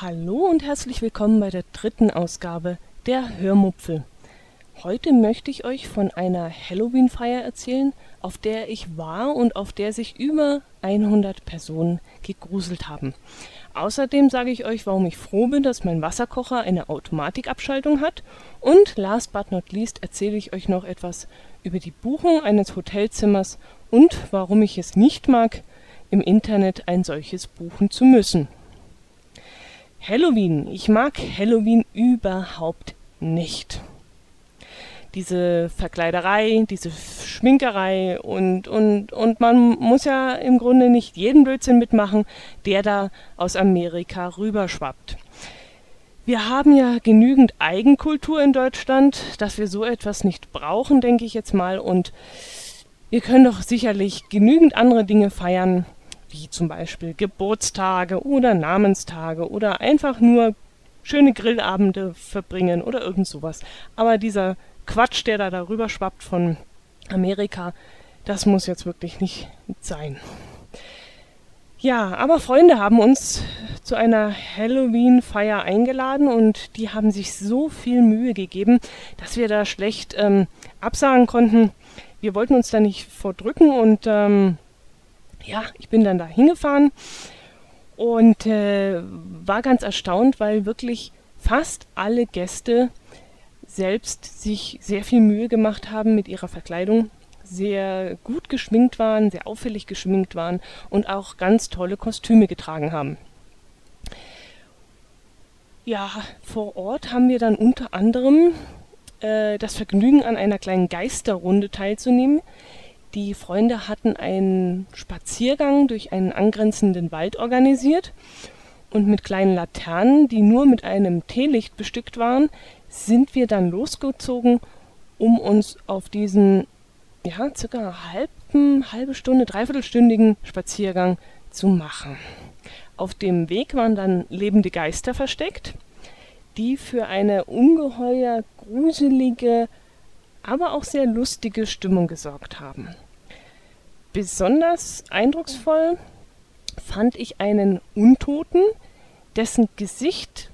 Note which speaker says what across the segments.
Speaker 1: Hallo und herzlich willkommen bei der dritten Ausgabe der Hörmupfel. Heute möchte ich euch von einer Halloween-Feier erzählen, auf der ich war und auf der sich über 100 Personen gegruselt haben. Außerdem sage ich euch, warum ich froh bin, dass mein Wasserkocher eine Automatikabschaltung hat. Und last but not least erzähle ich euch noch etwas über die Buchung eines Hotelzimmers und warum ich es nicht mag, im Internet ein solches buchen zu müssen. Halloween. Ich mag Halloween überhaupt nicht diese Verkleiderei, diese Schminkerei und, und, und man muss ja im Grunde nicht jeden Blödsinn mitmachen, der da aus Amerika rüberschwappt. Wir haben ja genügend Eigenkultur in Deutschland, dass wir so etwas nicht brauchen, denke ich jetzt mal. Und wir können doch sicherlich genügend andere Dinge feiern, wie zum Beispiel Geburtstage oder Namenstage oder einfach nur schöne Grillabende verbringen oder irgend sowas. Aber dieser Quatsch, der da darüber schwappt von Amerika, das muss jetzt wirklich nicht sein. Ja, aber Freunde haben uns zu einer Halloween-Feier eingeladen und die haben sich so viel Mühe gegeben, dass wir da schlecht ähm, absagen konnten. Wir wollten uns da nicht vordrücken und ähm, ja, ich bin dann da hingefahren und äh, war ganz erstaunt, weil wirklich fast alle Gäste selbst sich sehr viel Mühe gemacht haben mit ihrer Verkleidung, sehr gut geschminkt waren, sehr auffällig geschminkt waren und auch ganz tolle Kostüme getragen haben. Ja, vor Ort haben wir dann unter anderem äh, das Vergnügen, an einer kleinen Geisterrunde teilzunehmen. Die Freunde hatten einen Spaziergang durch einen angrenzenden Wald organisiert und mit kleinen Laternen, die nur mit einem Teelicht bestückt waren, sind wir dann losgezogen, um uns auf diesen, ja, circa halben, halbe Stunde, dreiviertelstündigen Spaziergang zu machen. Auf dem Weg waren dann lebende Geister versteckt, die für eine ungeheuer gruselige, aber auch sehr lustige Stimmung gesorgt haben. Besonders eindrucksvoll fand ich einen Untoten, dessen Gesicht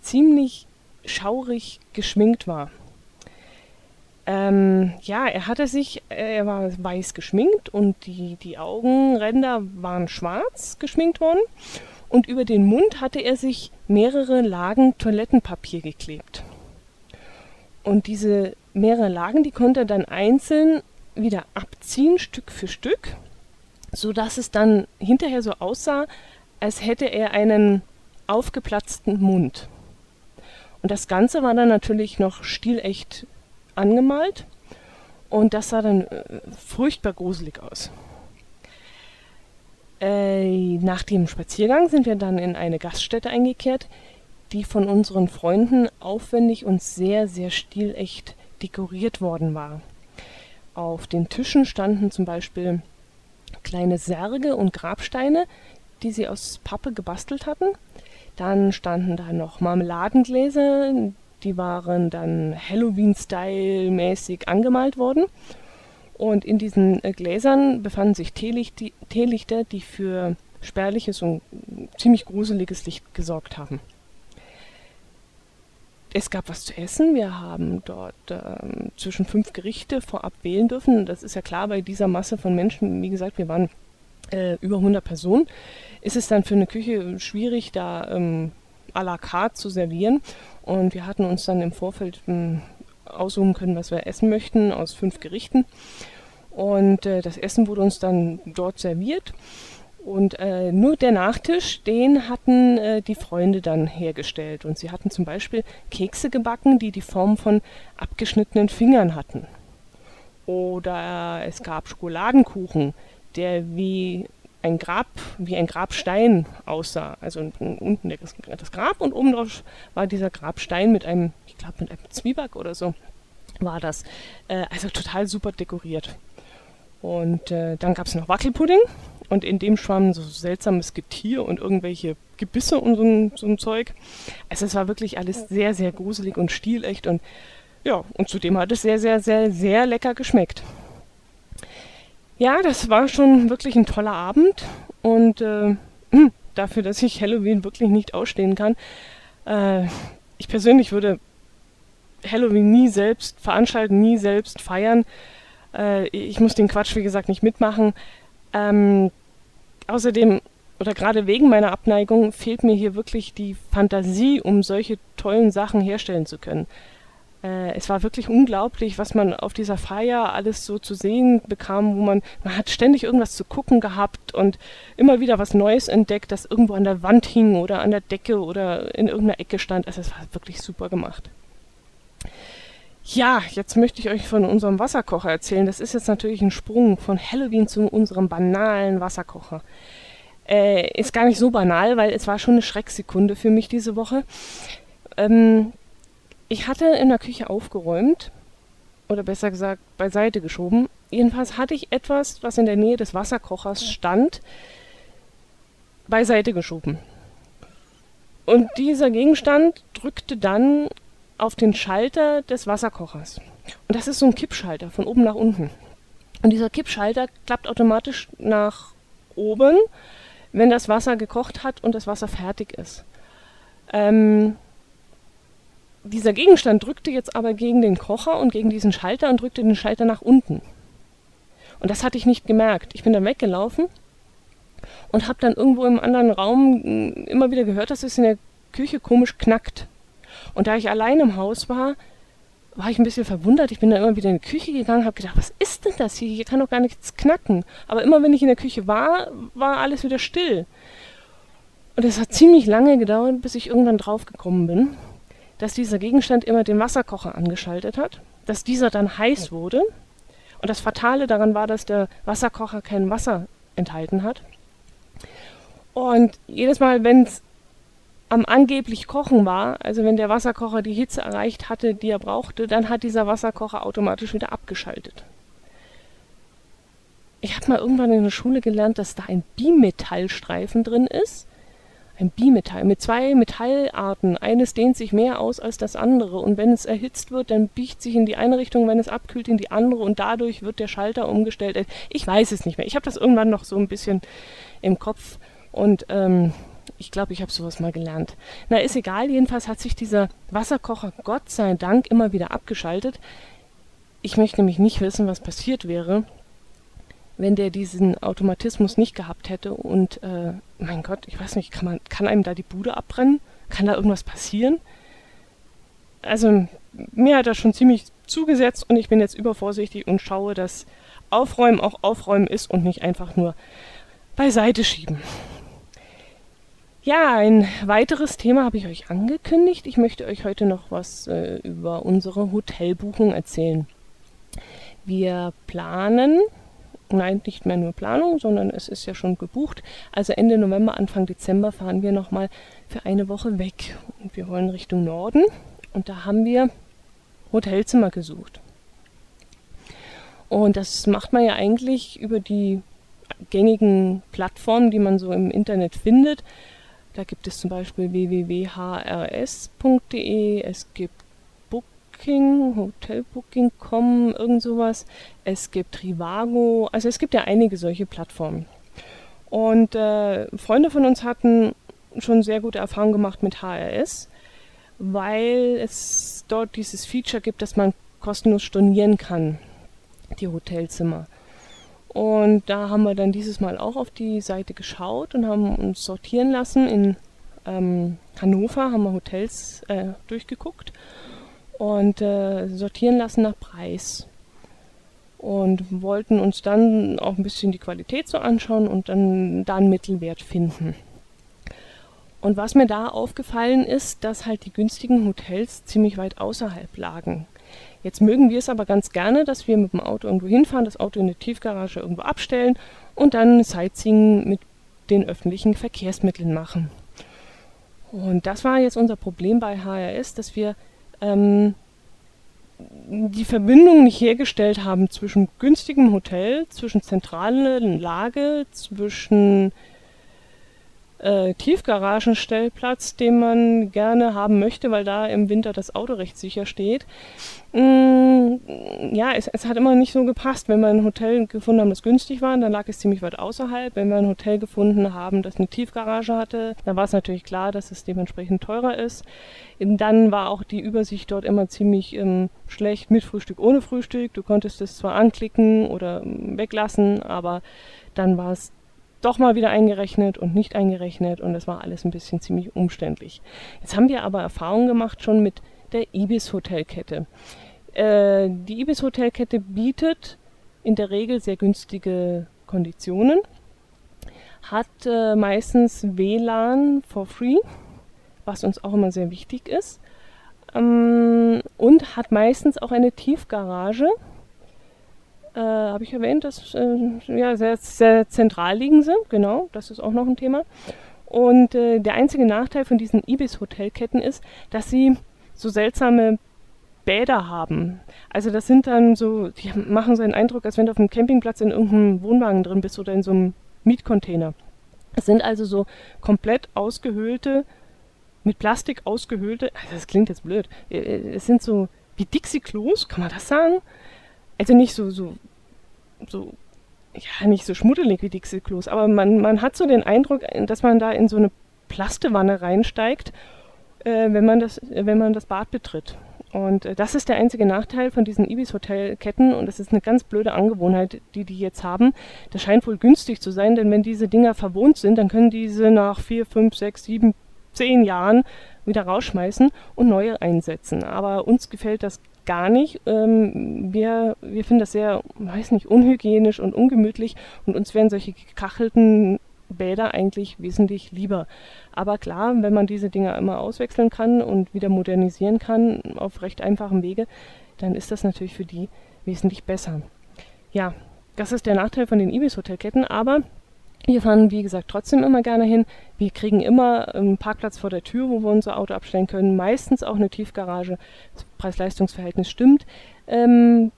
Speaker 1: ziemlich schaurig geschminkt war. Ähm, ja, er hatte sich, äh, er war weiß geschminkt und die, die Augenränder waren schwarz geschminkt worden und über den Mund hatte er sich mehrere Lagen Toilettenpapier geklebt. Und diese mehrere Lagen, die konnte er dann einzeln wieder abziehen, Stück für Stück, so dass es dann hinterher so aussah, als hätte er einen aufgeplatzten Mund. Und das Ganze war dann natürlich noch stilecht angemalt und das sah dann äh, furchtbar gruselig aus. Äh, nach dem Spaziergang sind wir dann in eine Gaststätte eingekehrt, die von unseren Freunden aufwendig und sehr, sehr stilecht dekoriert worden war. Auf den Tischen standen zum Beispiel kleine Särge und Grabsteine, die sie aus Pappe gebastelt hatten. Dann standen da noch Marmeladengläser, die waren dann Halloween-Style-mäßig angemalt worden. Und in diesen äh, Gläsern befanden sich Teelicht, Teelichter, die für spärliches und ziemlich gruseliges Licht gesorgt haben. Es gab was zu essen. Wir haben dort ähm, zwischen fünf Gerichte vorab wählen dürfen. Das ist ja klar bei dieser Masse von Menschen. Wie gesagt, wir waren äh, über 100 Personen, ist es dann für eine Küche schwierig, da ähm, à la carte zu servieren. Und wir hatten uns dann im Vorfeld ähm, aussuchen können, was wir essen möchten, aus fünf Gerichten. Und äh, das Essen wurde uns dann dort serviert. Und äh, nur der Nachtisch, den hatten äh, die Freunde dann hergestellt. Und sie hatten zum Beispiel Kekse gebacken, die die Form von abgeschnittenen Fingern hatten. Oder es gab Schokoladenkuchen, der wie ein Grab, wie ein Grabstein aussah. Also unten das Grab und oben drauf war dieser Grabstein mit einem, ich glaube mit einem Zwieback oder so war das. Äh, also total super dekoriert. Und äh, dann gab es noch Wackelpudding und in dem schwamm so seltsames Getier und irgendwelche Gebisse und so ein, so ein Zeug. Also es war wirklich alles sehr, sehr gruselig und stilecht und Ja, und zudem hat es sehr, sehr, sehr, sehr lecker geschmeckt. Ja, das war schon wirklich ein toller Abend und äh, hm, dafür, dass ich Halloween wirklich nicht ausstehen kann. Äh, ich persönlich würde Halloween nie selbst veranstalten, nie selbst feiern. Äh, ich muss den Quatsch, wie gesagt, nicht mitmachen. Ähm, außerdem, oder gerade wegen meiner Abneigung, fehlt mir hier wirklich die Fantasie, um solche tollen Sachen herstellen zu können. Äh, es war wirklich unglaublich, was man auf dieser Feier alles so zu sehen bekam, wo man, man hat ständig irgendwas zu gucken gehabt und immer wieder was Neues entdeckt, das irgendwo an der Wand hing oder an der Decke oder in irgendeiner Ecke stand. Also es war wirklich super gemacht. Ja, jetzt möchte ich euch von unserem Wasserkocher erzählen. Das ist jetzt natürlich ein Sprung von Halloween zu unserem banalen Wasserkocher. Äh, ist gar nicht so banal, weil es war schon eine Schrecksekunde für mich diese Woche. Ähm, ich hatte in der Küche aufgeräumt, oder besser gesagt beiseite geschoben. Jedenfalls hatte ich etwas, was in der Nähe des Wasserkochers stand, beiseite geschoben. Und dieser Gegenstand drückte dann auf den Schalter des Wasserkochers. Und das ist so ein Kippschalter von oben nach unten. Und dieser Kippschalter klappt automatisch nach oben, wenn das Wasser gekocht hat und das Wasser fertig ist. Ähm, dieser Gegenstand drückte jetzt aber gegen den Kocher und gegen diesen Schalter und drückte den Schalter nach unten. Und das hatte ich nicht gemerkt. Ich bin dann weggelaufen und habe dann irgendwo im anderen Raum hm, immer wieder gehört, dass es in der Küche komisch knackt. Und da ich allein im Haus war, war ich ein bisschen verwundert. Ich bin dann immer wieder in die Küche gegangen, habe gedacht, was ist denn das hier? Hier kann doch gar nichts knacken. Aber immer wenn ich in der Küche war, war alles wieder still. Und es hat ziemlich lange gedauert, bis ich irgendwann draufgekommen bin dass dieser Gegenstand immer den Wasserkocher angeschaltet hat, dass dieser dann heiß wurde. Und das Fatale daran war, dass der Wasserkocher kein Wasser enthalten hat. Und jedes Mal, wenn es am angeblich Kochen war, also wenn der Wasserkocher die Hitze erreicht hatte, die er brauchte, dann hat dieser Wasserkocher automatisch wieder abgeschaltet. Ich habe mal irgendwann in der Schule gelernt, dass da ein Bimetallstreifen drin ist ein Bimetall mit zwei Metallarten. Eines dehnt sich mehr aus als das andere und wenn es erhitzt wird, dann biegt sich in die eine Richtung, wenn es abkühlt in die andere und dadurch wird der Schalter umgestellt. Ich weiß es nicht mehr. Ich habe das irgendwann noch so ein bisschen im Kopf und ähm, ich glaube, ich habe sowas mal gelernt. Na, ist egal. Jedenfalls hat sich dieser Wasserkocher Gott sei Dank immer wieder abgeschaltet. Ich möchte nämlich nicht wissen, was passiert wäre, wenn der diesen Automatismus nicht gehabt hätte und äh, mein Gott, ich weiß nicht, kann man, kann einem da die Bude abbrennen? Kann da irgendwas passieren? Also mir hat er schon ziemlich zugesetzt und ich bin jetzt übervorsichtig und schaue, dass Aufräumen auch Aufräumen ist und nicht einfach nur beiseite schieben. Ja, ein weiteres Thema habe ich euch angekündigt. Ich möchte euch heute noch was äh, über unsere Hotelbuchung erzählen. Wir planen nein, nicht mehr nur Planung, sondern es ist ja schon gebucht. Also Ende November, Anfang Dezember fahren wir nochmal für eine Woche weg. Und wir wollen Richtung Norden. Und da haben wir Hotelzimmer gesucht. Und das macht man ja eigentlich über die gängigen Plattformen, die man so im Internet findet. Da gibt es zum Beispiel www.hrs.de, es gibt Booking, Hotelbooking.com, irgend sowas. Es gibt Trivago, also es gibt ja einige solche Plattformen. Und äh, Freunde von uns hatten schon sehr gute Erfahrungen gemacht mit HRS, weil es dort dieses Feature gibt, dass man kostenlos stornieren kann, die Hotelzimmer. Und da haben wir dann dieses Mal auch auf die Seite geschaut und haben uns sortieren lassen. In ähm, Hannover haben wir Hotels äh, durchgeguckt und äh, sortieren lassen nach Preis. Und wollten uns dann auch ein bisschen die Qualität so anschauen und dann da einen Mittelwert finden. Und was mir da aufgefallen ist, dass halt die günstigen Hotels ziemlich weit außerhalb lagen. Jetzt mögen wir es aber ganz gerne, dass wir mit dem Auto irgendwo hinfahren, das Auto in der Tiefgarage irgendwo abstellen und dann Sightseeing mit den öffentlichen Verkehrsmitteln machen. Und das war jetzt unser Problem bei HRS, dass wir ähm, die Verbindung nicht hergestellt haben zwischen günstigem Hotel, zwischen zentraler Lage, zwischen äh, Tiefgaragenstellplatz, den man gerne haben möchte, weil da im Winter das Auto recht sicher steht. Mm, ja, es, es, hat immer nicht so gepasst. Wenn wir ein Hotel gefunden haben, das günstig war, dann lag es ziemlich weit außerhalb. Wenn wir ein Hotel gefunden haben, das eine Tiefgarage hatte, dann war es natürlich klar, dass es dementsprechend teurer ist. Dann war auch die Übersicht dort immer ziemlich ähm, schlecht mit Frühstück, ohne Frühstück. Du konntest es zwar anklicken oder ähm, weglassen, aber dann war es doch mal wieder eingerechnet und nicht eingerechnet und das war alles ein bisschen ziemlich umständlich. Jetzt haben wir aber Erfahrungen gemacht schon mit der Ibis Hotelkette. Äh, die Ibis Hotelkette bietet in der Regel sehr günstige Konditionen, hat äh, meistens WLAN for free, was uns auch immer sehr wichtig ist, ähm, und hat meistens auch eine Tiefgarage äh, habe ich erwähnt, dass äh, ja, sehr, sehr zentral liegen sie. Genau, das ist auch noch ein Thema. Und äh, der einzige Nachteil von diesen Ibis-Hotelketten ist, dass sie so seltsame Bäder haben. Also das sind dann so, die machen so einen Eindruck, als wenn du auf einem Campingplatz in irgendeinem Wohnwagen drin bist oder in so einem Mietcontainer. Es sind also so komplett ausgehöhlte, mit Plastik ausgehöhlte, also das klingt jetzt blöd, äh, äh, es sind so wie Dixie-Klos, kann man das sagen? Also nicht so, so, so, ja, nicht so schmuddelig wie Dixie-Klos, aber man, man hat so den Eindruck, dass man da in so eine Plastewanne reinsteigt, äh, wenn, man das, wenn man das Bad betritt. Und äh, das ist der einzige Nachteil von diesen Ibis-Hotelketten und das ist eine ganz blöde Angewohnheit, die die jetzt haben. Das scheint wohl günstig zu sein, denn wenn diese Dinger verwohnt sind, dann können diese nach vier, fünf, sechs, sieben, zehn Jahren wieder rausschmeißen und neue einsetzen. Aber uns gefällt das gar nicht. Ähm, wir, wir finden das sehr, weiß nicht, unhygienisch und ungemütlich und uns wären solche gekachelten Bäder eigentlich wesentlich lieber. Aber klar, wenn man diese Dinger immer auswechseln kann und wieder modernisieren kann auf recht einfachem Wege, dann ist das natürlich für die wesentlich besser. Ja, das ist der Nachteil von den Ibis-Hotelketten, aber wir fahren, wie gesagt, trotzdem immer gerne hin. Wir kriegen immer einen Parkplatz vor der Tür, wo wir unser Auto abstellen können. Meistens auch eine Tiefgarage. Preis-Leistungs-Verhältnis stimmt. Ähm,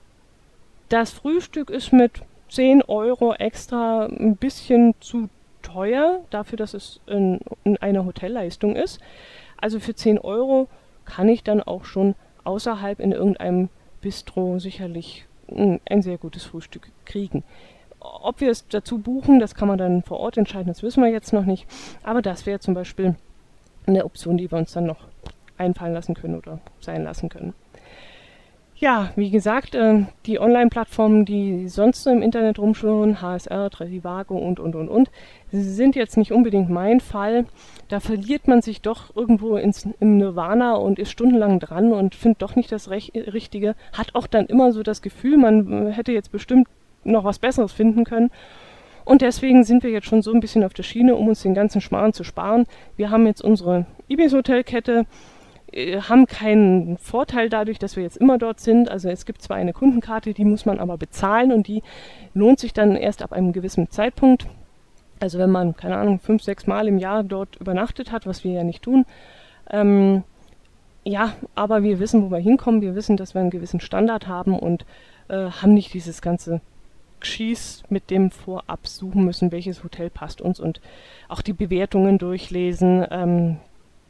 Speaker 1: das Frühstück ist mit 10 Euro extra ein bisschen zu teuer, dafür, dass es in, in einer Hotelleistung ist. Also für 10 Euro kann ich dann auch schon außerhalb in irgendeinem Bistro sicherlich ein sehr gutes Frühstück kriegen. Ob wir es dazu buchen, das kann man dann vor Ort entscheiden, das wissen wir jetzt noch nicht. Aber das wäre zum Beispiel eine Option, die wir uns dann noch einfallen lassen können oder sein lassen können. Ja, wie gesagt, äh, die Online-Plattformen, die sonst so im Internet rumschwirren, HSR, Trivago und, und, und, und, sind jetzt nicht unbedingt mein Fall. Da verliert man sich doch irgendwo ins, im Nirvana und ist stundenlang dran und findet doch nicht das Rech Richtige. Hat auch dann immer so das Gefühl, man hätte jetzt bestimmt noch was Besseres finden können. Und deswegen sind wir jetzt schon so ein bisschen auf der Schiene, um uns den ganzen Schmarrn zu sparen. Wir haben jetzt unsere Ibis-Hotelkette, äh, haben keinen Vorteil dadurch, dass wir jetzt immer dort sind. Also es gibt zwar eine Kundenkarte, die muss man aber bezahlen und die lohnt sich dann erst ab einem gewissen Zeitpunkt. Also wenn man, keine Ahnung, fünf, sechs Mal im Jahr dort übernachtet hat, was wir ja nicht tun. Ähm, ja, aber wir wissen, wo wir hinkommen. Wir wissen, dass wir einen gewissen Standard haben und äh, haben nicht dieses ganze Schieß mit dem vorab suchen müssen, welches Hotel passt uns und auch die Bewertungen durchlesen, ähm,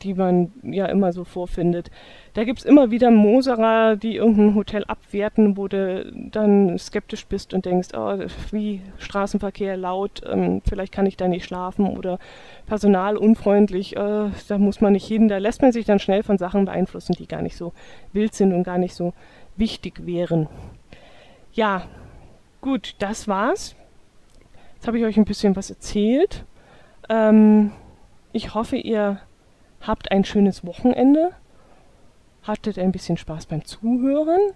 Speaker 1: die man ja immer so vorfindet. Da gibt es immer wieder Moserer, die irgendein Hotel abwerten, wo du dann skeptisch bist und denkst, oh, wie Straßenverkehr laut, ähm, vielleicht kann ich da nicht schlafen oder Personal unfreundlich, äh, da muss man nicht hin. Da lässt man sich dann schnell von Sachen beeinflussen, die gar nicht so wild sind und gar nicht so wichtig wären. Ja, Gut, das war's. Jetzt habe ich euch ein bisschen was erzählt. Ähm, ich hoffe, ihr habt ein schönes Wochenende, hattet ein bisschen Spaß beim Zuhören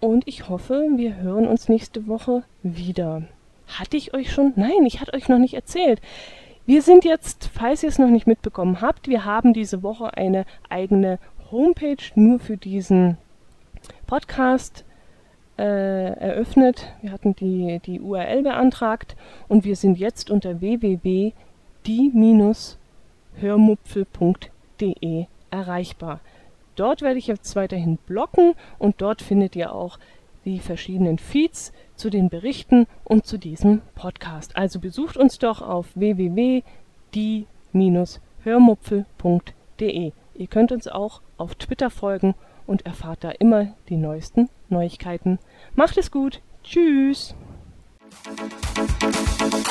Speaker 1: und ich hoffe, wir hören uns nächste Woche wieder. Hatte ich euch schon? Nein, ich hatte euch noch nicht erzählt. Wir sind jetzt, falls ihr es noch nicht mitbekommen habt, wir haben diese Woche eine eigene Homepage nur für diesen Podcast äh, eröffnet. Wir hatten die, die URL beantragt und wir sind jetzt unter www.die-hörmupfel.de erreichbar. Dort werde ich jetzt weiterhin blocken und dort findet ihr auch die verschiedenen Feeds zu den Berichten und zu diesem Podcast. Also besucht uns doch auf www.die www.hörmupfel.de. Ihr könnt uns auch auf Twitter folgen und erfahrt da immer die neuesten Neuigkeiten. Macht es gut. Tschüss.